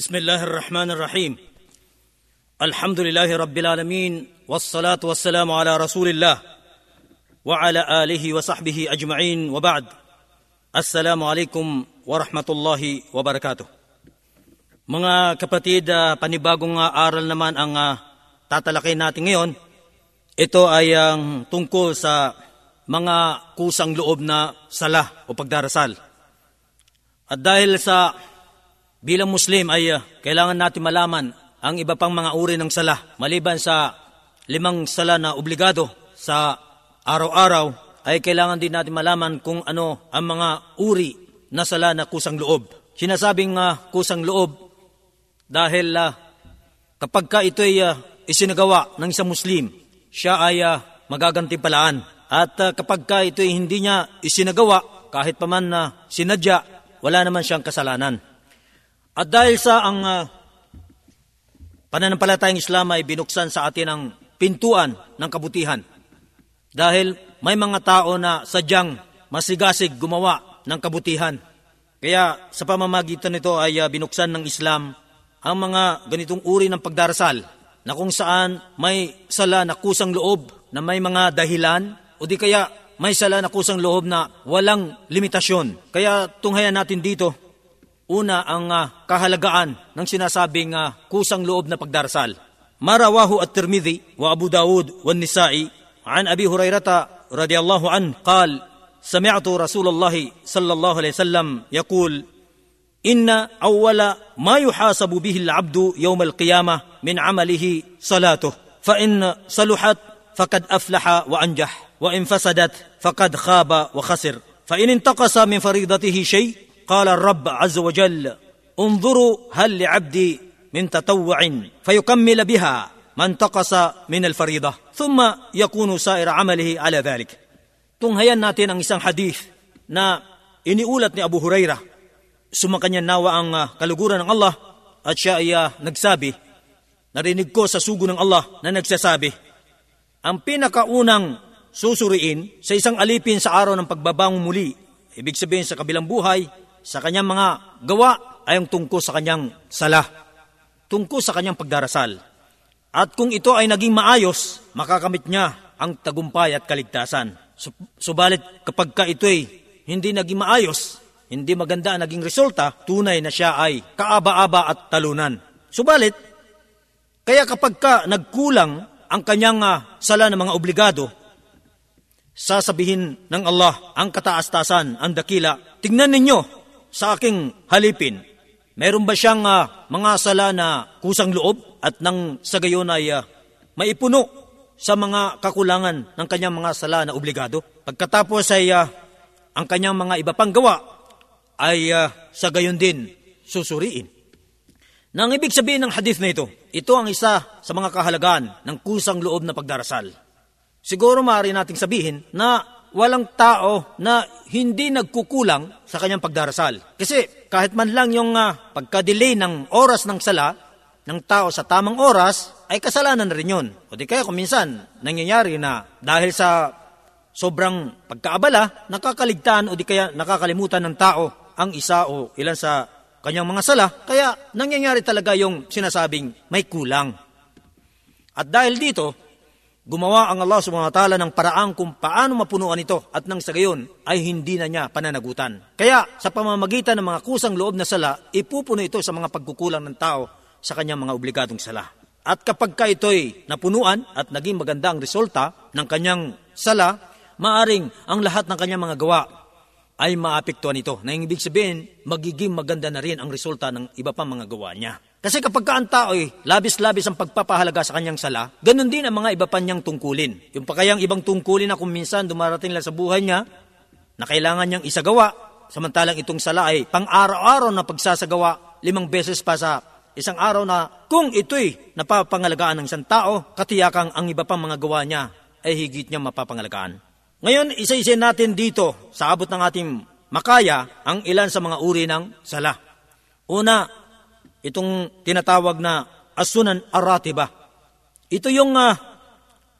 بسم الله الرحمن الرحيم الحمد لله رب العالمين والصلاة والسلام على رسول الله وعلى آله وصحبه أجمعين وبعد السلام عليكم ورحمة الله وبركاته Mga kapatid, ah, panibagong ah, aral naman ang ah, tatalakay natin ngayon. Ito ay ang tungkol sa mga kusang loob na sala o pagdarasal. At dahil sa bilang Muslim ay uh, kailangan natin malaman ang iba pang mga uri ng sala maliban sa limang sala na obligado sa araw-araw ay kailangan din natin malaman kung ano ang mga uri na sala na kusang loob. Sinasabing uh, kusang loob dahil uh, kapag ka ito ay uh, isinagawa ng isang Muslim, siya ay uh, magagantimpalaan. At uh, kapag ka ito ay hindi niya isinagawa, kahit pa man na uh, sinadya, wala naman siyang kasalanan. At dahil sa ang uh, pananampalatayang Islam ay binuksan sa atin ang pintuan ng kabutihan. Dahil may mga tao na sadyang masigasig gumawa ng kabutihan. Kaya sa pamamagitan nito ay uh, binuksan ng Islam ang mga ganitong uri ng pagdarasal na kung saan may sala na kusang loob na may mga dahilan o di kaya may sala na kusang loob na walang limitasyon. Kaya tunghayan natin dito, Una ang uh, kahalagaan ng sinasabing uh, kusang loob na pagdarasal. Marawahu at Tirmidhi wa Abu Dawud wa Nisa'i an Abi Hurairata radiyallahu an qal sami'tu Rasulullah sallallahu alaihi wasallam yaqul inna awwala ma yuhasabu bihi al-'abdu yawm al-qiyamah min 'amalihi salatuh. Fa in saluhat faqad aflaha wa anjah. Wa in fasadat faqad khaba wa khasir. Fa in intaqasa min faridatihi shay' قال الرب عز وجل انظروا هل لعبدي من تطوع فيكمل بها ما انتقص من الفريضة ثم يكون سائر عمله على ذلك tunghayan natin ang isang hadith na iniulat ni Abu Hurairah sumakanya nawa ang uh, kaluguran ng Allah at siya ay uh, nagsabi, narinig ko sa sugo ng Allah na nagsasabi, ang pinakaunang susuriin sa isang alipin sa araw ng pagbabangon muli, ibig sabihin sa kabilang buhay, sa kanyang mga gawa ay ang tungkol sa kanyang sala, tungkol sa kanyang pagdarasal. At kung ito ay naging maayos, makakamit niya ang tagumpay at kaligtasan. Subalit kapag ka ito ay hindi naging maayos, hindi maganda ang naging resulta, tunay na siya ay kaaba-aba at talunan. Subalit, kaya kapag ka nagkulang ang kanyang uh, sala ng mga obligado, sasabihin ng Allah ang kataas-tasan, ang dakila, tingnan ninyo sa aking halipin, meron ba siyang uh, mga sala na kusang loob at nang sa gayon ay uh, maipuno sa mga kakulangan ng kanyang mga sala na obligado? Pagkatapos ay uh, ang kanyang mga iba pang gawa ay uh, sa gayon din susuriin. Nang ibig sabihin ng hadith na ito, ito ang isa sa mga kahalagaan ng kusang loob na pagdarasal. Siguro maaari nating sabihin na walang tao na hindi nagkukulang sa kanyang pagdarasal. Kasi kahit man lang yung uh, pagka-delay ng oras ng sala ng tao sa tamang oras, ay kasalanan na rin yun. O di kaya kung minsan nangyayari na dahil sa sobrang pagkaabala, nakakaligtaan o di kaya nakakalimutan ng tao ang isa o ilan sa kanyang mga sala, kaya nangyayari talaga yung sinasabing may kulang. At dahil dito, gumawa ang Allah subhanahu wa ta'ala ng paraan kung paano mapunuan ito at nang sa gayon ay hindi na niya pananagutan. Kaya sa pamamagitan ng mga kusang loob na sala, ipupuno ito sa mga pagkukulang ng tao sa kanyang mga obligadong sala. At kapag ka ito'y napunuan at naging maganda ang resulta ng kanyang sala, maaring ang lahat ng kanyang mga gawa ay maapektuhan ito. Na ibig sabihin, magiging maganda na rin ang resulta ng iba pang mga gawa niya. Kasi kapag ka ang tao ay labis-labis ang pagpapahalaga sa kanyang sala, ganun din ang mga iba pa niyang tungkulin. Yung pa kayang ibang tungkulin na kung minsan dumarating lang sa buhay niya, na kailangan niyang isagawa, samantalang itong sala ay pang-araw-araw na pagsasagawa, limang beses pa sa isang araw na kung ito'y napapangalagaan ng isang tao, katiyakang ang iba pang mga gawa niya ay higit niya mapapangalagaan. Ngayon, isa-isa natin dito sa abot ng ating makaya ang ilan sa mga uri ng sala. Una, itong tinatawag na asunan aratiba. Ito yung uh,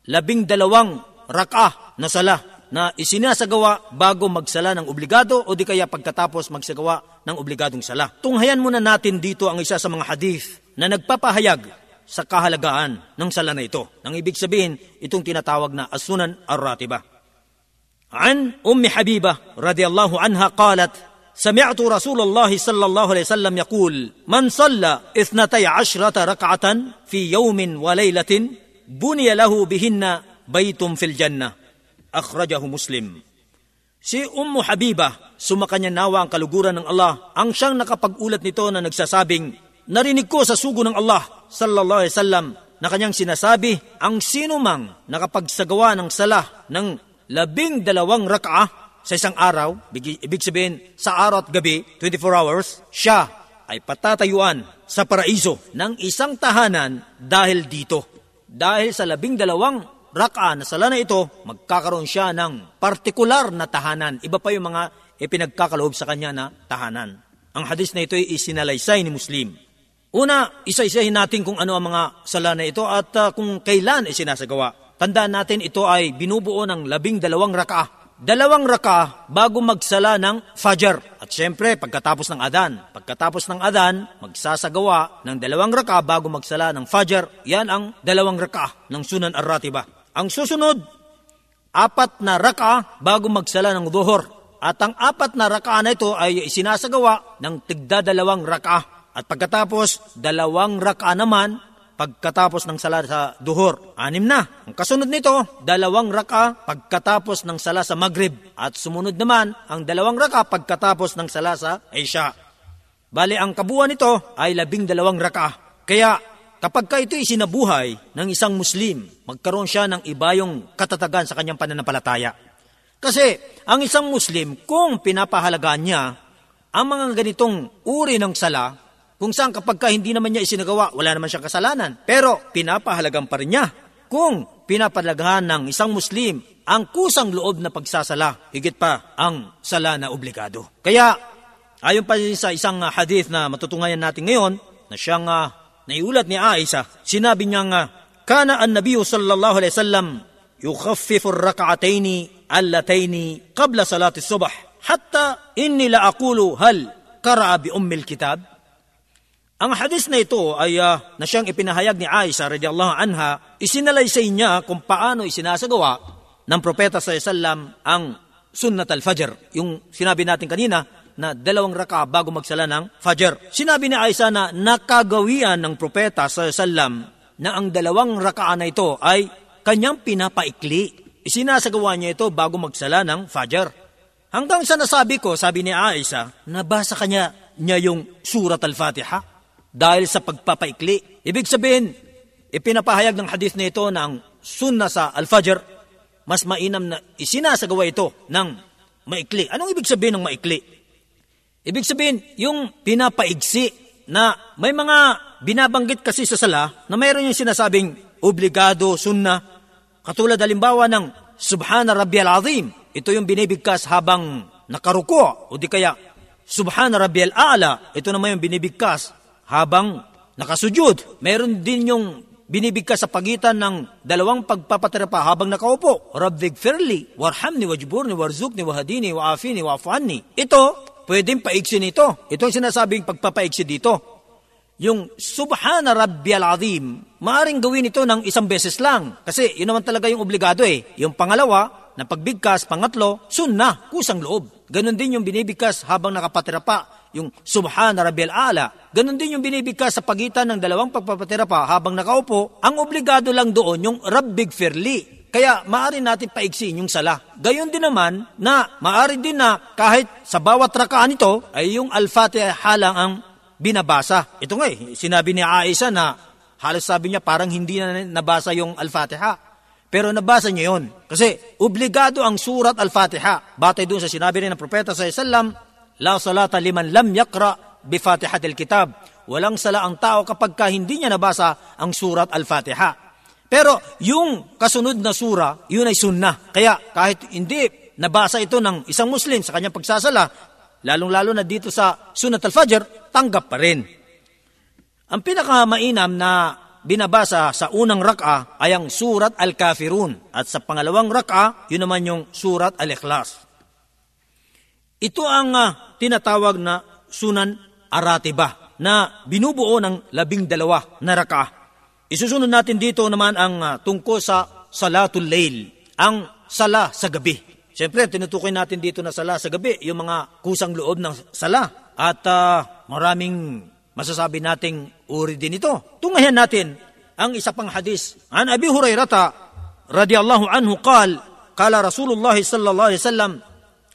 labing dalawang raka na sala na isinasagawa bago magsala ng obligado o di kaya pagkatapos magsagawa ng obligadong sala. Tunghayan muna natin dito ang isa sa mga hadith na nagpapahayag sa kahalagaan ng sala na ito. Nang ibig sabihin, itong tinatawag na asunan ar-ratiba. An Ummi Habiba radiyallahu anha qalat سمعت رسول الله صلى الله عليه وسلم يقول من صلى اثنتي عشرة ركعة في يوم وليلة بني له بهن بيت في الجنة أخرجه مسلم Si Ummu Habiba, sumakanya nawa ang kaluguran ng Allah, ang siyang nakapag-ulat nito na nagsasabing, Narinig ko sa sugo ng Allah, sallallahu alaihi wasallam, na kanyang sinasabi, ang sino mang nakapagsagawa ng sala ng labing dalawang rak'a sa isang araw, ibig sabihin sa araw at gabi, 24 hours, siya ay patatayuan sa paraiso ng isang tahanan dahil dito. Dahil sa labing dalawang raka na sala na ito, magkakaroon siya ng partikular na tahanan. Iba pa yung mga ipinagkakaloob sa kanya na tahanan. Ang hadis na ito ay isinalaysay ni Muslim. Una, isa-isahin natin kung ano ang mga sala na ito at uh, kung kailan isinasagawa. Tandaan natin ito ay binubuo ng labing dalawang raka dalawang raka bago magsala ng Fajr. At syempre, pagkatapos ng Adan. Pagkatapos ng Adan, magsasagawa ng dalawang raka bago magsala ng Fajr. Yan ang dalawang raka ng Sunan Ar-Ratiba. Ang susunod, apat na raka bago magsala ng Duhur. At ang apat na raka na ito ay isinasagawa ng tigdadalawang raka. At pagkatapos, dalawang raka naman pagkatapos ng sala sa duhur. Anim na. Ang kasunod nito, dalawang raka pagkatapos ng sala sa maghrib. At sumunod naman ang dalawang raka pagkatapos ng sala sa isya. Bali, ang kabuuan nito ay labing dalawang raka. Kaya kapag ka ito'y sinabuhay ng isang Muslim, magkaroon siya ng ibayong katatagan sa kanyang pananampalataya. Kasi ang isang Muslim, kung pinapahalagaan niya ang mga ganitong uri ng sala, kung saan kapag ka hindi naman niya isinagawa, wala naman siyang kasalanan. Pero pinapahalagan pa rin niya. Kung pinapalagahan ng isang Muslim ang kusang loob na pagsasala, higit pa ang sala na obligado. Kaya, ayon pa sa isang hadith na matutungayan natin ngayon, na siyang uh, naiulat ni Aisha, sinabi niya nga, Kana an Nabiyo sallallahu alaihi wasallam yukhaffifu ar-rak'ataini allataini qabla salati subh hatta inni la aqulu hal qara'a bi ummil kitab ang hadis na ito ay uh, na siyang ipinahayag ni Aisha radiyallahu anha, isinalaysay niya kung paano isinasagawa ng propeta sa sallam ang sunnat al-fajr. Yung sinabi natin kanina na dalawang raka bago magsala ng fajr. Sinabi ni Aisha na nakagawian ng propeta sa sallam na ang dalawang raka na ito ay kanyang pinapaikli. Isinasagawa niya ito bago magsala ng fajr. Hanggang sa nasabi ko, sabi ni Aisha, nabasa kanya niya yung surat al-Fatiha dahil sa pagpapaikli. Ibig sabihin, ipinapahayag ng hadith na ito ng sunna sa Al-Fajr, mas mainam na isinasagawa ito ng maikli. Anong ibig sabihin ng maikli? Ibig sabihin, yung pinapaigsi na may mga binabanggit kasi sa sala na mayroon yung sinasabing obligado, sunna. Katulad halimbawa ng Subhana Rabbiyal Azim. Ito yung binibigkas habang nakaruko o di kaya Subhana Rabbiyal A'la. Ito naman yung binibigkas habang nakasujud. Meron din yung binibigkas sa pagitan ng dalawang pagpapatirapa habang nakaupo. Rabbig firli, warhamni, wajburni, warzukni, wahadini, waafini, waafuanni. Ito, pwedeng paigsi nito. Ito ang sinasabing pagpapaigsi dito. Yung Subhana Rabbiyal Azim, maaring gawin ito ng isang beses lang. Kasi yun naman talaga yung obligado eh. Yung pangalawa, na pagbigkas, pangatlo, sunna, kusang loob. Ganon din yung binibigkas habang nakapatira pa yung Subhana Rabbil Ala. Ganon din yung binibigkas sa pagitan ng dalawang pagpapatira pa habang nakaupo. Ang obligado lang doon yung Rabbig Firli. Kaya maaari natin paigsin yung sala. Gayon din naman na maaari din na kahit sa bawat rakaan ito ay yung Al-Fatiha lang ang binabasa. Ito nga eh, sinabi ni Aisha na halos sabi niya parang hindi na nabasa yung Al-Fatiha. Pero nabasa niya yon. Kasi obligado ang surat Al-Fatiha. Batay doon sa sinabi rin ng Propeta sa Islam, La salata liman lam yakra bi Fatihatil Kitab. Walang sala ang tao kapag ka hindi niya nabasa ang surat Al-Fatiha. Pero yung kasunod na sura, yun ay sunnah. Kaya kahit hindi nabasa ito ng isang Muslim sa kanyang pagsasala, lalong-lalo na dito sa Sunnat al-Fajr, tanggap pa rin. Ang pinakamainam na binabasa sa unang raka ay ang Surat Al-Kafirun at sa pangalawang raka, yun naman yung Surat Al-Ikhlas. Ito ang uh, tinatawag na Sunan Aratiba na binubuo ng labing dalawa na raka. Isusunod natin dito naman ang uh, tungkol sa Salatul Layl, ang sala sa gabi. Siyempre, tinutukoy natin dito na sala sa gabi, yung mga kusang loob ng sala. At uh, maraming masasabi nating uri din ito. Tungayan natin ang isa pang hadis. An Abi Hurairata radiyallahu anhu qal, qala Rasulullah sallallahu alaihi wasallam,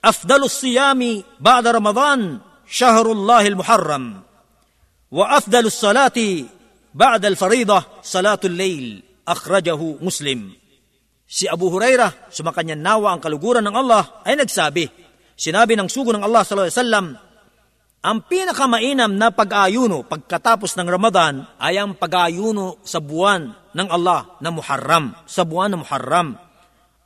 afdalus siyami ba'da Ramadan shahrullah al-muharram wa afdalus salati ba'da al-faridah salatul layl akhrajahu Muslim. Si Abu Hurairah, sumakanya nawa ang kaluguran ng Allah, ay nagsabi, sinabi ng sugo ng Allah sallallahu alaihi wasallam, ang pinakamainam na pag-ayuno pagkatapos ng Ramadan ay ang pag-ayuno sa buwan ng Allah na Muharram, sa buwan ng Muharram.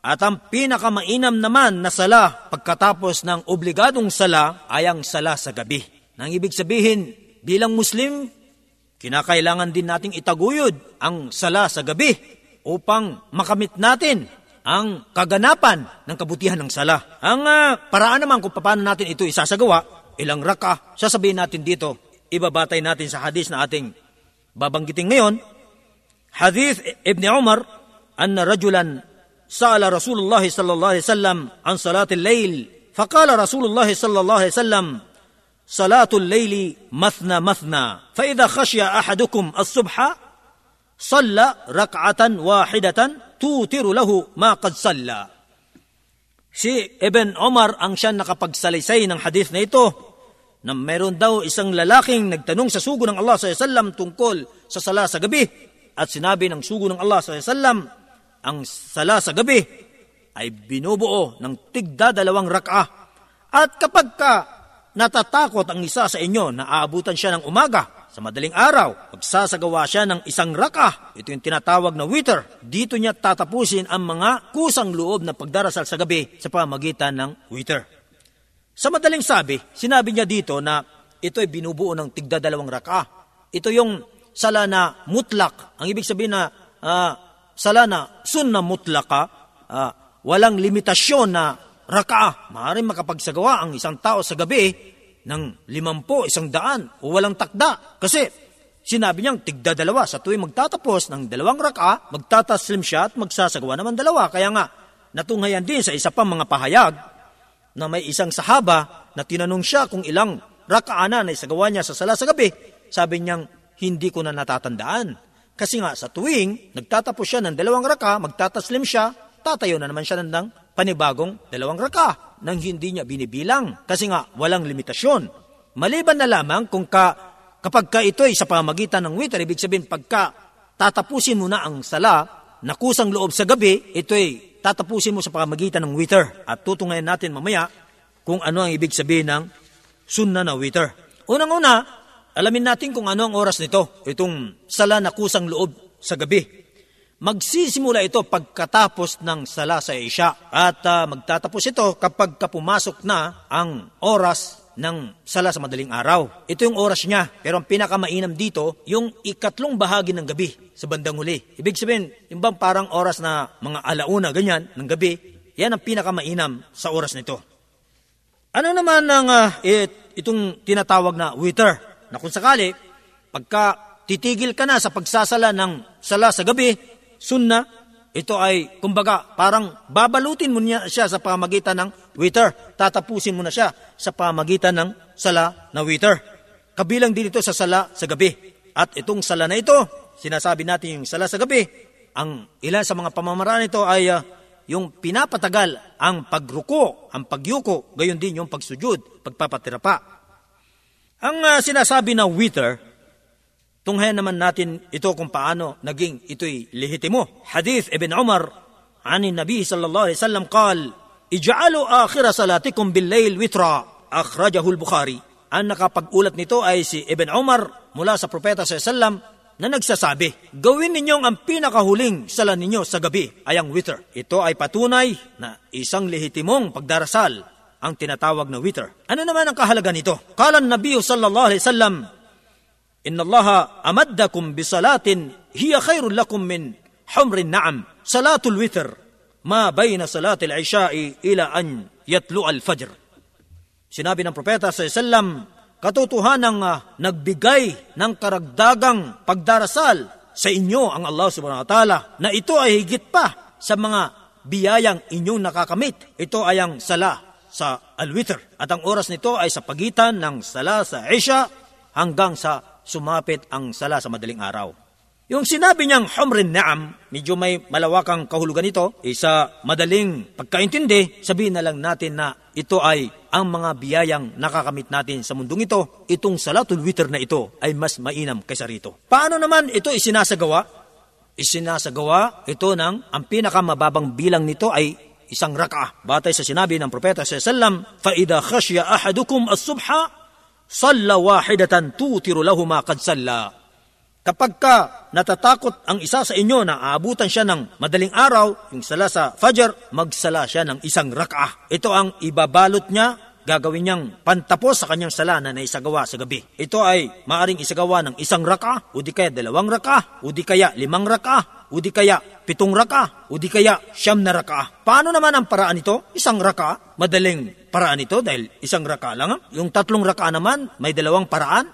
At ang pinakamainam naman na sala pagkatapos ng obligadong sala ay ang sala sa gabi. Nang ibig sabihin, bilang Muslim, kinakailangan din nating itaguyod ang sala sa gabi upang makamit natin ang kaganapan ng kabutihan ng sala. Ang uh, paraan naman kung paano natin ito isasagawa ilang raka, sasabihin natin dito, ibabatay natin sa hadis na ating babanggitin ngayon. Hadith Ibn Umar, anna rajulan sa'ala Rasulullah sallallahu alaihi wasallam an salat al-layl. فقال رسول الله صلى الله عليه وسلم صلاة الليل مثنى مثنى فإذا خشي أحدكم الصبح صلى ركعة واحدة توتر له ما قد صلى Si Ibn Omar ang siya nakapagsalaysay ng hadith na ito na meron daw isang lalaking nagtanong sa sugo ng Allah sallallahu tungkol sa sala sa gabi at sinabi ng sugo ng Allah sallallahu ang sala sa gabi ay binubuo ng tigda dalawang rak'a at kapag ka natatakot ang isa sa inyo na aabutan siya ng umaga sa madaling araw, magsasagawa siya ng isang raka. Ito yung tinatawag na wither. Dito niya tatapusin ang mga kusang loob na pagdarasal sa gabi sa pamagitan ng wither. Sa madaling sabi, sinabi niya dito na ito ay binubuo ng tigda dalawang raka. Ito yung sala na mutlak. Ang ibig sabihin na uh, sala na sunna mutlaka, uh, walang limitasyon na raka. Maaaring makapagsagawa ang isang tao sa gabi ng limampo, isang daan, o walang takda. Kasi sinabi niyang tigda dalawa. Sa tuwing magtatapos ng dalawang raka, magtataslim siya at magsasagawa naman dalawa. Kaya nga, natunghayan din sa isa pang mga pahayag na may isang sahaba na tinanong siya kung ilang rakaana na isagawa niya sa sala sa gabi, sabi niyang, hindi ko na natatandaan. Kasi nga, sa tuwing nagtatapos siya ng dalawang raka, magtataslim siya, tatayo na naman siya ng panibagong dalawang raka nang hindi niya binibilang. Kasi nga, walang limitasyon. Maliban na lamang kung ka, kapag ka ito ay sa pamagitan ng witr, ibig sabihin pagka tatapusin mo na ang sala, nakusang loob sa gabi, ito ay tatapusin mo sa pamagitan ng wither at tutungayan natin mamaya kung ano ang ibig sabihin ng sunna na wither. Unang-una, alamin natin kung ano ang oras nito, itong sala na kusang loob sa gabi. Magsisimula ito pagkatapos ng sala sa Isya at uh, magtatapos ito kapag kapumasok na ang oras ng sala sa madaling araw. Ito yung oras niya. Pero ang pinakamainam dito, yung ikatlong bahagi ng gabi sa bandang huli. Ibig sabihin, yung bang parang oras na mga alauna, ganyan, ng gabi, yan ang pinakamainam sa oras nito. Ano naman ang uh, it, itong tinatawag na wither? Na kung sakali, pagka titigil ka na sa pagsasala ng sala sa gabi, sunna, ito ay, kumbaga, parang babalutin mo niya siya sa pamagitan ng wither. Tatapusin mo na siya sa pamagitan ng sala na wither. Kabilang din ito sa sala sa gabi. At itong sala na ito, sinasabi natin yung sala sa gabi, ang ilan sa mga pamamaraan ito ay uh, yung pinapatagal ang pagruko, ang pagyuko, gayon din yung pagsujud, pagpapatirapa. Ang uh, sinasabi na wither, Tunghayan naman natin ito kung paano naging ito'y lehitimo. Hadith Ibn Umar عن النبي صلى الله عليه وسلم قال اجعلوا آخر صلاتكم بالليل وترا أخرجه البخاري Ang nakapag-ulat nito ay si Ibn Umar mula sa Propeta sa Sallam na nagsasabi, Gawin ninyong ang pinakahuling sala ninyo sa gabi ay ang witr. Ito ay patunay na isang lehitimong pagdarasal ang tinatawag na witr. Ano naman ang kahalaga nito? Kala Nabiyo sallallahu alaihi wasallam, Inna Allah amaddakum bisalatin hiya khairul lakum min humrin na'am. Salatul witr ma bayna salatil isha'i ila an yatlu al-fajr. Sinabi ng propeta sa Islam, katotohanan nga uh, nagbigay ng karagdagang pagdarasal sa inyo ang Allah subhanahu wa ta'ala na ito ay higit pa sa mga biyayang inyong nakakamit. Ito ay ang sala sa al-witr. At ang oras nito ay sa pagitan ng sala sa Isha hanggang sa sumapit ang sala sa madaling araw. Yung sinabi niyang humrin na'am, medyo may malawakang kahulugan ito, isa madaling pagkaintindi, sabihin na lang natin na ito ay ang mga biyayang nakakamit natin sa mundong ito, itong salatul witr na ito ay mas mainam kaysa rito. Paano naman ito isinasagawa? Isinasagawa ito ng, ang pinakamababang bilang nito ay isang raka. Batay sa sinabi ng Propeta sa sallam, فَإِذَا خَشْيَ أَحَدُكُمْ الصُّبْحَ صَلَّ وَاحِدَةً تُوتِرُ لَهُ مَا قَدْ صَلَّى Kapag ka natatakot ang isa sa inyo na aabutan siya ng madaling araw, yung sala sa Fajr, magsala siya ng isang rak'ah. Ito ang ibabalot niya, gagawin niyang pantapos sa kanyang sala na naisagawa sa gabi. Ito ay maaring isagawa ng isang rak'ah, o di kaya dalawang rak'ah, o di kaya limang rak'ah, o di kaya pitong rak'ah, o di kaya siyam na rak'ah. Paano naman ang paraan nito? Isang rak'ah, madaling paraan ito dahil isang rak'ah lang. Yung tatlong rak'ah naman, may dalawang paraan.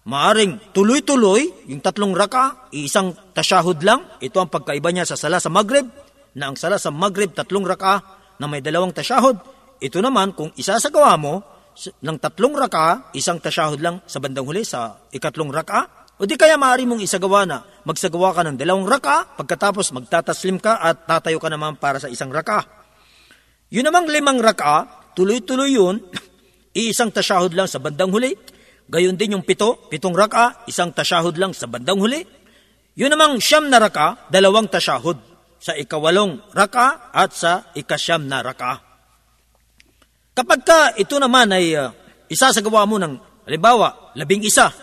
Maaring tuloy-tuloy, yung tatlong raka, isang tasyahud lang. Ito ang pagkaiba niya sa sala sa Maghrib, na ang sala sa Maghrib, tatlong raka, na may dalawang tasyahud. Ito naman, kung isasagawa mo, ng tatlong raka, isang tasyahud lang sa bandang huli, sa ikatlong raka, o di kaya maaari mong isagawa na magsagawa ka ng dalawang raka, pagkatapos magtataslim ka at tatayo ka naman para sa isang raka. Yun namang limang raka, tuloy-tuloy yun, iisang tasyahud lang sa bandang huli, Gayon din yung pito, pitong raka, isang tasyahud lang sa bandang huli. Yun namang siyam na raka, dalawang tasyahud sa ikawalong raka at sa ikasyam na raka. Kapag ka ito naman ay uh, isasagawa mo ng, halimbawa, labing isa,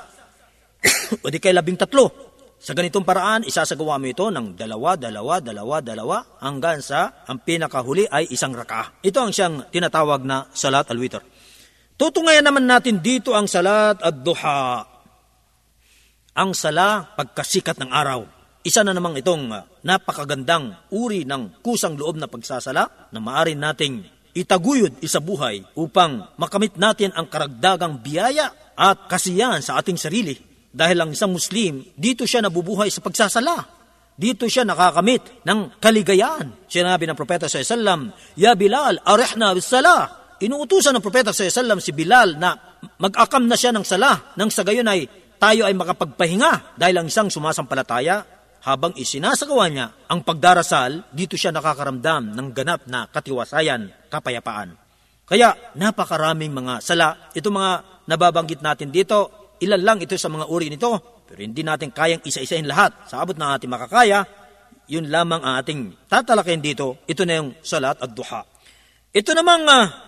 o di kay labing tatlo, sa ganitong paraan, isasagawa mo ito ng dalawa, dalawa, dalawa, dalawa, hanggang sa ang pinakahuli ay isang raka. Ito ang siyang tinatawag na salat al-witr. Tutungayan naman natin dito ang salat at duha. Ang sala pagkasikat ng araw. Isa na namang itong ah, napakagandang uri ng kusang loob na pagsasala na maaari nating itaguyod isa buhay upang makamit natin ang karagdagang biyaya at kasiyahan sa ating sarili. Dahil ang isang Muslim, dito siya nabubuhay sa pagsasala. Dito siya nakakamit ng kaligayahan. Sinabi ng Propeta sa Islam, Ya Bilal, arihna bis salah inuutusan ng propeta sa sallam si Bilal na mag-akam na siya ng sala nang sa gayon ay tayo ay makapagpahinga dahil ang isang sumasampalataya habang isinasagawa niya ang pagdarasal, dito siya nakakaramdam ng ganap na katiwasayan, kapayapaan. Kaya napakaraming mga sala, ito mga nababanggit natin dito, ilan lang ito sa mga uri nito, pero hindi natin kayang isa-isahin lahat. Sa abot ng ating makakaya, yun lamang ang ating tatalakayin dito, ito na yung salat at duha. Ito namang uh,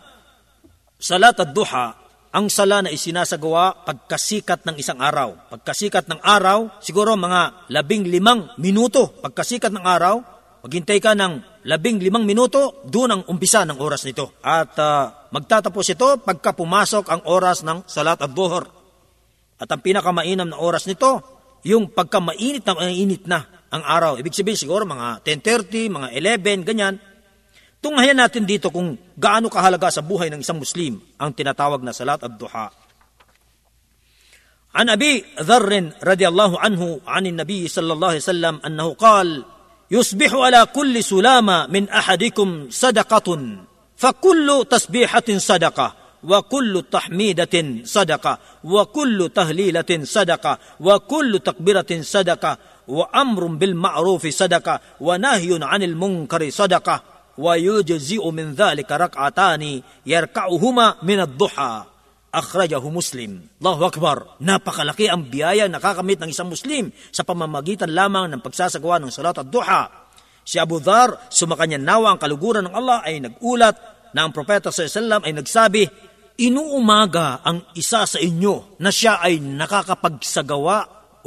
Salat at duha, ang sala na isinasagawa pagkasikat ng isang araw. Pagkasikat ng araw, siguro mga labing limang minuto. Pagkasikat ng araw, maghintay ka ng labing limang minuto, doon ang umpisa ng oras nito. At uh, magtatapos ito pagka pumasok ang oras ng salat at duhor. At ang pinakamainam na oras nito, yung pagka mainit na mainit na ang araw. Ibig sabihin siguro mga 10.30, mga 11, ganyan. Tunghayan natin dito kung gaano kahalaga sa buhay ng isang Muslim ang tinatawag na salat ad-duha. عن أبي ذر رضي الله عنه عن النبي صلى الله عليه وسلم أنه قال يصبح على كل سلامة من أحدكم صدقة فكل تسبيحة صدقة wa kullu tahmidatin sadaqa. Wa kullu tahlilatin sadaqa. Wa kullu takbiratin sadaqa. Wa amrun bil ma'rufi sadaqa. Wa nahyun 'anil munkari sadaqa. Wa yujzi'u min dhalika rak'atani yarka'uhuma min ad-duha. Akhrajahu muslim. Allahu akbar. Napakalaki ang biyaya nakakamit ng isang muslim sa pamamagitan lamang ng pagsasagawa ng salat at duha si Abu Dhar sumakanya nawa ang kaluguran ng Allah ay nagulat na ang propeta sa Islam ay nagsabi Inuumaga ang isa sa inyo na siya ay nakakapagsagawa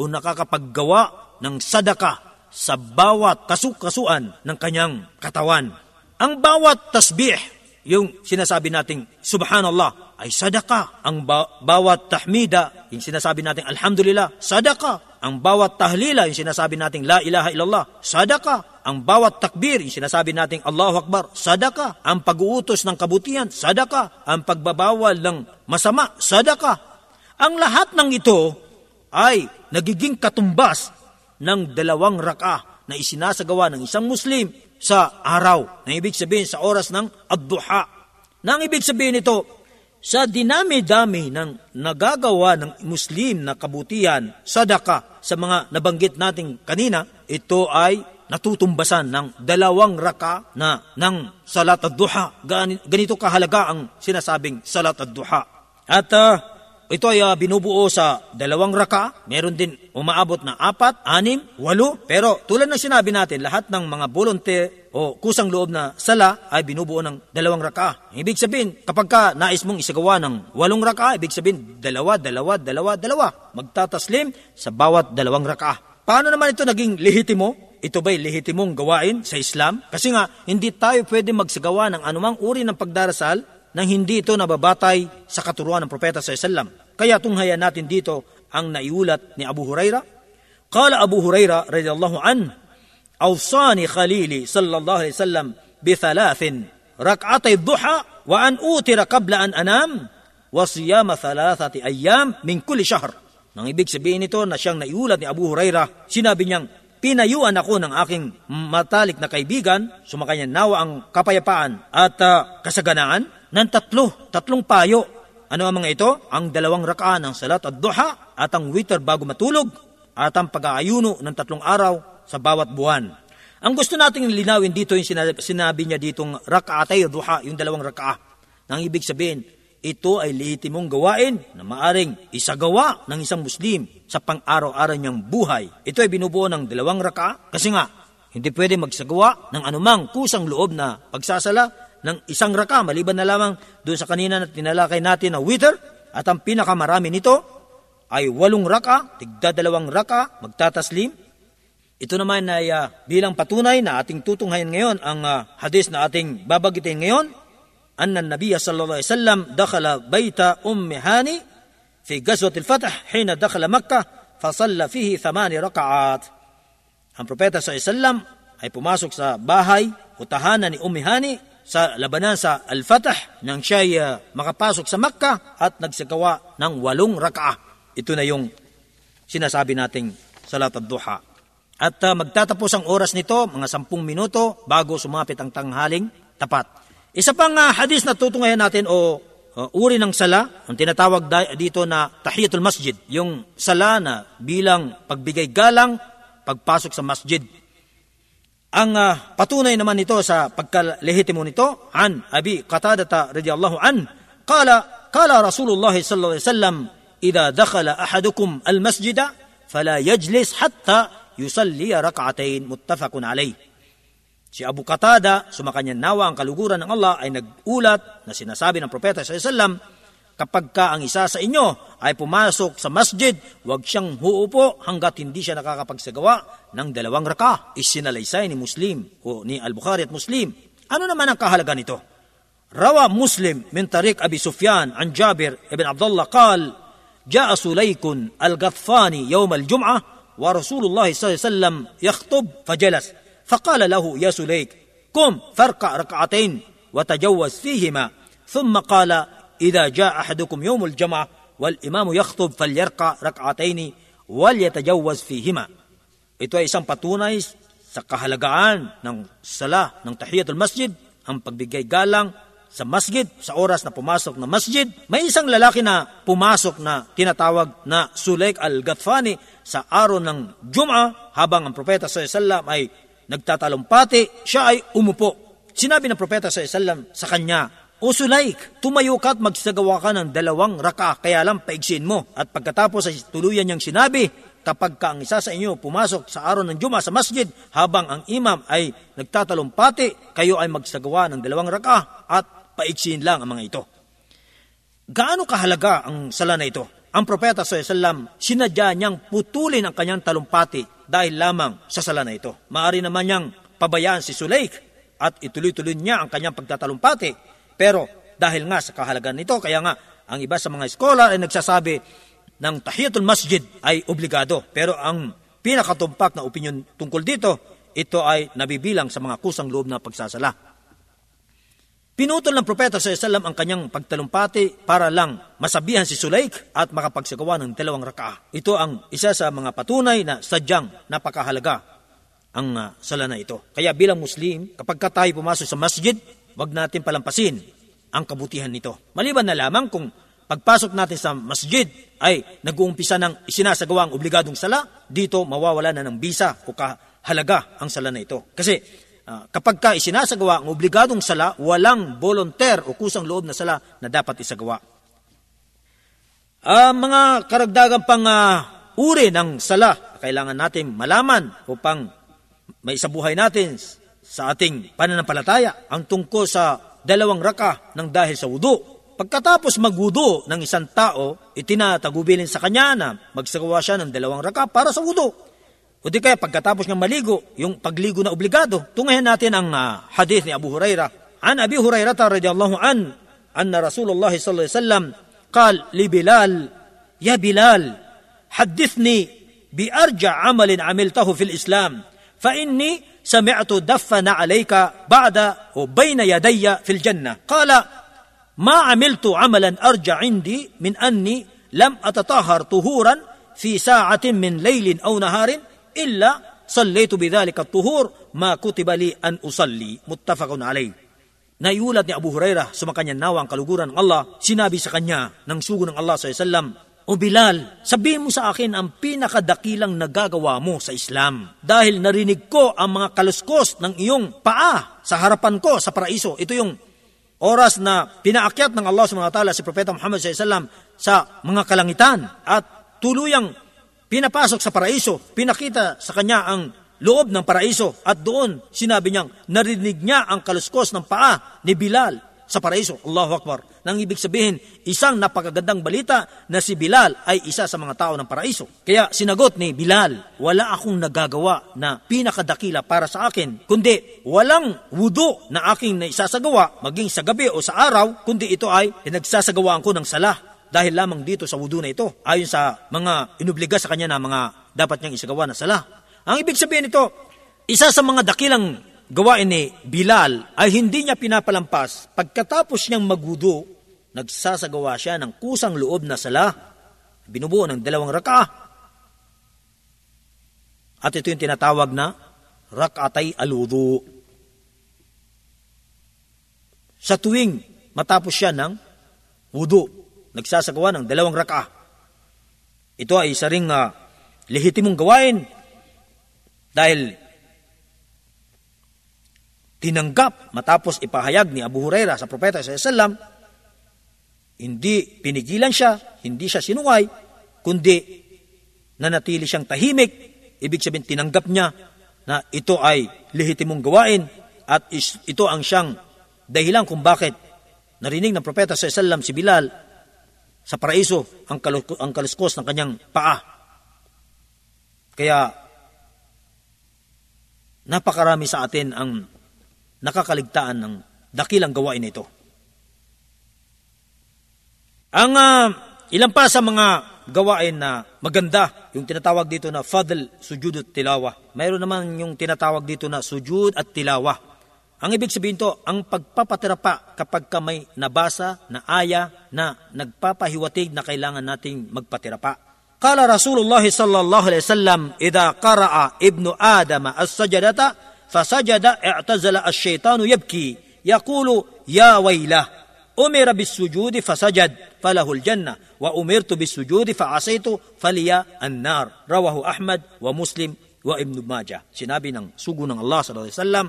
o nakakapaggawa ng sadaka sa bawat kasukasuan ng kanyang katawan ang bawat tasbih, yung sinasabi nating subhanallah, ay sadaka. Ang ba- bawat tahmida, yung sinasabi natin alhamdulillah, sadaka. Ang bawat tahlila, yung sinasabi natin la ilaha illallah, sadaka. Ang bawat takbir, yung sinasabi natin Allahu Akbar, sadaka. Ang pag-uutos ng kabutihan, sadaka. Ang pagbabawal ng masama, sadaka. Ang lahat ng ito ay nagiging katumbas ng dalawang raka na isinasagawa ng isang Muslim sa araw. Na ibig sabihin sa oras ng ad-duha. Na ang ibig sabihin ito, sa dinami-dami ng nagagawa ng Muslim na kabutihan, sadaka sa mga nabanggit nating kanina, ito ay natutumbasan ng dalawang raka na ng salat ad-duha. Ganito kahalaga ang sinasabing salat ad-duha. At uh, ito ay uh, binubuo sa dalawang raka. Meron din umaabot na apat, anim, walo. Pero tulad ng sinabi natin, lahat ng mga volunteer o kusang loob na sala ay binubuo ng dalawang raka. Ibig sabihin, kapag ka nais mong isagawa ng walong raka, ibig sabihin, dalawa, dalawa, dalawa, dalawa. Magtataslim sa bawat dalawang raka. Paano naman ito naging lehitimo? Ito ba'y lehitimong gawain sa Islam? Kasi nga, hindi tayo pwede magsagawa ng anumang uri ng pagdarasal nang hindi ito nababatay sa katuruan ng propeta sa Islam. Kaya tunghayan natin dito ang naiulat ni Abu Huraira. Qala Abu Huraira radiyallahu an, Awsani Khalili sallallahu alaihi wasallam bi thalathin rak'atay duha wa an utira qabla an anam wa siyama thalathati ayyam min kulli shahr. Nang ibig sabihin nito na siyang naiulat ni Abu Huraira, sinabi niyang, pinayuan ako ng aking matalik na kaibigan, sumakanya nawa ang kapayapaan at uh, kasaganaan ng tatlo, tatlong payo. Ano ang mga ito? Ang dalawang raka ng salat at duha at ang witr bago matulog at ang pag-aayuno ng tatlong araw sa bawat buwan. Ang gusto nating linawin dito yung sinabi, sinabi niya ditong rakaatay duha, yung dalawang raka. Nang ibig sabihin, ito ay lehitimong gawain na maaring isagawa ng isang Muslim sa pang-araw-araw niyang buhay. Ito ay binubuo ng dalawang raka kasi nga hindi pwede magsagawa ng anumang kusang loob na pagsasala ng isang raka maliban na lamang doon sa kanina na tinalakay natin na wither at ang pinakamarami nito ay walong raka, tigda dalawang raka, magtataslim. Ito naman ay uh, bilang patunay na ating tutunghayan ngayon ang uh, hadis na ating babagitin ngayon أن النبي صلى الله عليه وسلم دخل بيت أم هاني في غزوة الفتح حين دخل مكة فصلى فيه ثمان ركعات Ang propeta sa Islam ay pumasok sa bahay o tahanan ni Ummi Hani sa labanan sa Al-Fatah nang siya ay uh, makapasok sa Makkah at nagsagawa ng walong rakaah. Ito na yung sinasabi nating salat ad-duha. At uh, magtatapos ang oras nito, mga sampung minuto bago sumapit ang tanghaling tapat. Isa pang uh, hadis na tutungayan natin o uh, uri ng sala, ang tinatawag dito na tahiyatul masjid, yung sala na bilang pagbigay galang, pagpasok sa masjid. Ang uh, patunay naman nito sa pagkalehitimo nito, an Abi Qatadata radiyallahu an, qala qala Rasulullah sallallahu alaihi wasallam, "Idza dakhala ahadukum al-masjida fala yajlis hatta yusalli rak'atayn." Muttafaqun alayh. Si Abu Qatada, sumakanya nawa ang kaluguran ng Allah, ay nagulat na sinasabi ng Propeta sa Islam, kapag ka ang isa sa inyo ay pumasok sa masjid, huwag siyang huupo hanggat hindi siya nakakapagsagawa ng dalawang raka. Isinalaysay ni Muslim o ni Al-Bukhari at Muslim. Ano naman ang kahalaga nito? Rawa Muslim min Tariq Abi Sufyan an Jabir ibn Abdullah قال جاء سليك الغطفاني يوم الجمعة ورسول الله صلى الله عليه وسلم يخطب فجلس فقال له يا سليك قم فاركع ركعتين وتجوز فيهما ثم قال إذا جاء أحدكم يوم الجمعة والإمام يخطب فليركع ركعتين وليتجوز فيهما Ito ay isang patunay sa kahalagaan ng sala ng tahiyatul masjid, ang pagbigay galang sa masjid, sa oras na pumasok na masjid. May isang lalaki na pumasok na tinatawag na Sulaik al-Gatfani sa araw ng Jum'a habang ang propeta sa sallam ay nagtatalumpati, siya ay umupo. Sinabi ng propeta sa sallam sa kanya, O Sulaik, tumayo ka at magsagawa ka ng dalawang raka, kaya lang paigsin mo. At pagkatapos ay tuluyan niyang sinabi, kapag ka ang isa sa inyo pumasok sa araw ng Juma sa masjid, habang ang imam ay nagtatalumpati, kayo ay magsagawa ng dalawang raka at paigsin lang ang mga ito. Gaano kahalaga ang sala na ito? Ang propeta sa Islam, sinadya niyang putulin ang kanyang talumpati dahil lamang sa sala na ito. Maari naman niyang pabayaan si Sulaik at ituloy-tuloy niya ang kanyang pagtatalumpati. Pero dahil nga sa kahalagan nito, kaya nga ang iba sa mga scholar ay nagsasabi ng tahiyatul masjid ay obligado. Pero ang pinakatumpak na opinion tungkol dito, ito ay nabibilang sa mga kusang loob na pagsasala. Pinutol ng propeta sa Isalam ang kanyang pagtalumpati para lang masabihan si Sulaik at makapagsagawa ng dalawang raka. Ito ang isa sa mga patunay na sadyang napakahalaga ang uh, sala na ito. Kaya bilang Muslim, kapag ka tayo pumasok sa masjid, wag natin palampasin ang kabutihan nito. Maliban na lamang kung pagpasok natin sa masjid ay nag-uumpisa ng isinasagawa ang obligadong sala, dito mawawala na ng bisa o kahalaga ang sala na ito. Kasi uh, kapag ka isinasagawa ang obligadong sala, walang volunteer o kusang loob na sala na dapat isagawa. Uh, mga karagdagan pang uh, uri ng sala, kailangan natin malaman upang may isabuhay natin sa ating pananampalataya ang tungkol sa dalawang raka ng dahil sa wudu. Pagkatapos magwudu ng isang tao, itinatagubilin sa kanya na magsagawa siya ng dalawang raka para sa wudu. O di kaya pagkatapos ng maligo, yung pagligo na obligado. Tungayan natin ang uh, hadith ni Abu Huraira. An Abi Hurairah radiyallahu an, anna Rasulullah sallallahu alaihi wasallam قال لبلال يا بلال حدثني بأرجع عمل عملته في الإسلام فإني سمعت دفن عليك بعد وبين يدي في الجنة قال ما عملت عملا أرجع عندي من أني لم أتطهر طهورا في ساعة من ليل أو نهار illa sallaytu bidhalika tuhur ma kutiba li an usalli muttafaqun alayh Naiulat ni Abu Hurairah sa makanyang nawa ang kaluguran ng Allah, sinabi sa kanya ng sugo ng Allah SAW, O Bilal, sabihin mo sa akin ang pinakadakilang nagagawa mo sa Islam. Dahil narinig ko ang mga kaluskos ng iyong paa sa harapan ko sa paraiso. Ito yung oras na pinaakyat ng Allah subhanahu wa ta'ala si Propeta Muhammad s.a.w. sa mga kalangitan at tuluyang pinapasok sa paraiso. Pinakita sa kanya ang loob ng paraiso at doon sinabi niyang narinig niya ang kaluskos ng paa ni Bilal sa paraiso. Allahu Akbar. Nang ibig sabihin, isang napakagandang balita na si Bilal ay isa sa mga tao ng paraiso. Kaya sinagot ni Bilal, wala akong nagagawa na pinakadakila para sa akin, kundi walang wudu na aking naisasagawa, maging sa gabi o sa araw, kundi ito ay pinagsasagawaan ko ng salah dahil lamang dito sa wudu na ito, ayon sa mga inubliga sa kanya na mga dapat niyang isagawa na sala. Ang ibig sabihin nito, isa sa mga dakilang gawain ni Bilal ay hindi niya pinapalampas. Pagkatapos niyang magwudu, nagsasagawa siya ng kusang loob na sala. Binubuo ng dalawang raka. At ito yung tinatawag na rakatay aludu. Sa tuwing matapos siya ng wudu, nagsasagawa ng dalawang raka. Ito ay isa ring uh, lehitimong gawain dahil tinanggap matapos ipahayag ni Abu Huraira sa propeta sa Islam, hindi pinigilan siya, hindi siya sinuway, kundi nanatili siyang tahimik, ibig sabihin tinanggap niya na ito ay lehitimong gawain at ito ang siyang dahilan kung bakit narinig ng propeta sa Islam si Bilal sa paraiso ang, ang kaluskos ng kanyang paa. Kaya napakarami sa atin ang nakakaligtaan ng dakilang gawain ito. Ang uh, ilan pa sa mga gawain na maganda, yung tinatawag dito na fadl, sujud at tilawa. Mayroon naman yung tinatawag dito na sujud at tilawa. Ang ibig sabihin to, ang pagpapatira pa kapag ka may nabasa na aya na nagpapahiwatig na kailangan nating magpatira pa. Kala Rasulullah sallallahu alaihi wasallam, "Idha qara'a ibnu Adama as-sajdata, fasajada i'tazala ash-shaytanu yabki, yaqulu ya waylah." Umira bis-sujudi fasajad falahul jannah wa umirtu bis-sujudi fa'asaitu faliya an-nar. Rawahu Ahmad wa Muslim wa Ibn Majah. Sinabi ng sugo ng Allah sallallahu alaihi wasallam,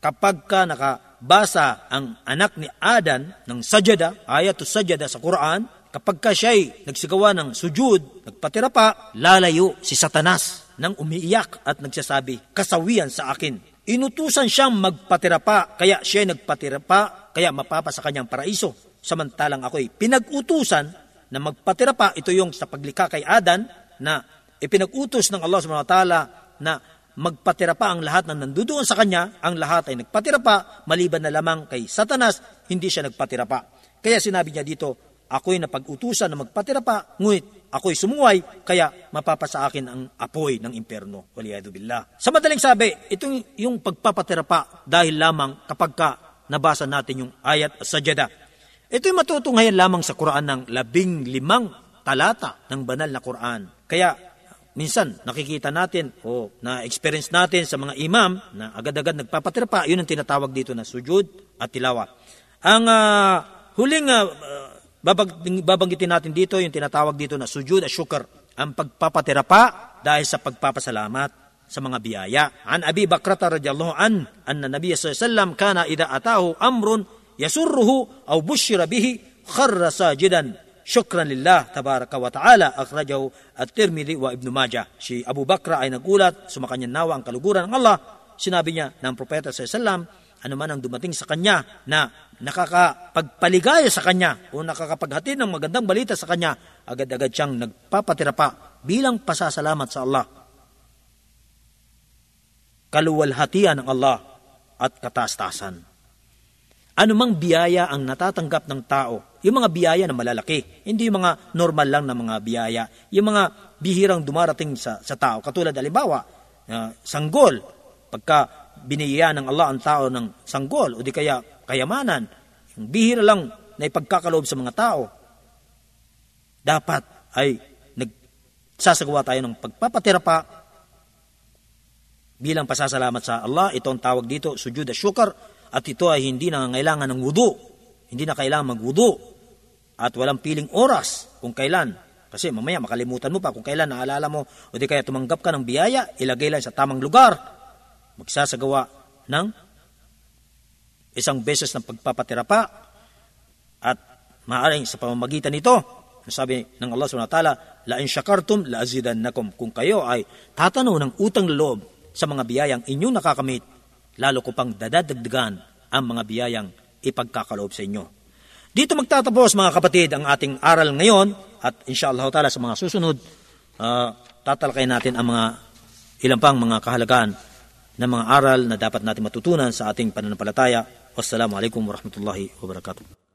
kapag ka nakabasa ang anak ni Adan ng sajada ayatu sajada sa Quran kapag ka siya'y nagsigawa ng sujud nagpatira pa lalayo si Satanas nang umiiyak at nagsasabi, kasawian sa akin. Inutusan siyang magpatirapa, kaya siya nagpatirapa, kaya mapapa sa kanyang paraiso. Samantalang ako'y pinag-utusan na magpatirapa, ito yung sa paglikha kay Adan, na ipinag-utos ng Allah subhanahu wa ta'ala na magpatirapa ang lahat na nandudoon sa kanya, ang lahat ay nagpatirapa, maliban na lamang kay Satanas, hindi siya nagpatirapa. Kaya sinabi niya dito, ako'y napag-utusan na magpatira pa, ngunit ako'y sumuway, kaya mapapasa akin ang apoy ng imperno. Waliyadu billah. Sa madaling sabi, ito yung pagpapatira pa dahil lamang kapag ka nabasa natin yung ayat sajada. Ito'y matutunghayan lamang sa Quran ng labing limang talata ng banal na Quran. Kaya minsan nakikita natin o na-experience natin sa mga imam na agad-agad nagpapatira pa, yun ang tinatawag dito na sujud at tilawa. Ang uh, huling uh, babag, babanggitin natin dito yung tinatawag dito na sujud at shukr, ang pagpapatira pa dahil sa pagpapasalamat sa mga biyaya. An Abi Bakrata radiyallahu an, anna Nabiya sallallahu kana idha atahu amrun yasurruhu aw bushira bihi kharra sajidan syukran lillah tabaraka wa ta'ala akhrajahu at-Tirmidhi wa Ibn Majah. Si Abu Bakra ay nagulat, sumakanya nawa ang kaluguran ng Allah. Sinabi niya ng propeta alaihi wasallam, ano man ang dumating sa kanya na nakakapagpaligaya sa kanya o nakakapaghatid ng magandang balita sa kanya, agad-agad siyang nagpapatira pa bilang pasasalamat sa Allah. Kaluwalhatian ng Allah at katastasan. Anumang biyaya ang natatanggap ng tao, yung mga biyaya na malalaki, hindi yung mga normal lang na mga biyaya, yung mga bihirang dumarating sa, sa tao. Katulad, alimbawa, uh, sanggol, pagka biniya ng Allah ang tao ng sanggol o di kaya kayamanan, yung bihira lang na ipagkakaloob sa mga tao, dapat ay nagsasagawa tayo ng pagpapatira pa bilang pasasalamat sa Allah. Ito ang tawag dito, sujud at syukar, at ito ay hindi nangangailangan ng wudu. Hindi na kailangan magwudu. At walang piling oras kung kailan. Kasi mamaya makalimutan mo pa kung kailan naalala mo o di kaya tumanggap ka ng biyaya, ilagay lang sa tamang lugar. Magsasagawa ng isang beses ng pagpapatira pa at maaaring sa pamamagitan nito, sabi ng Allah subhanahu wa ta'ala, la in syakartum la azidannakum. Kung kayo ay tatanaw ng utang loob sa mga biyayang inyong nakakamit, lalo ko pang dadadagdagan ang mga biyayang ipagkakaloob sa inyo. Dito magtatapos mga kapatid ang ating aral ngayon at inshallah ta'ala sa mga susunod, uh, tatalakay natin ang mga ilang pang mga kahalagaan ng mga aral na dapat natin matutunan sa ating pananampalataya. Wassalamualaikum warahmatullahi wabarakatuh.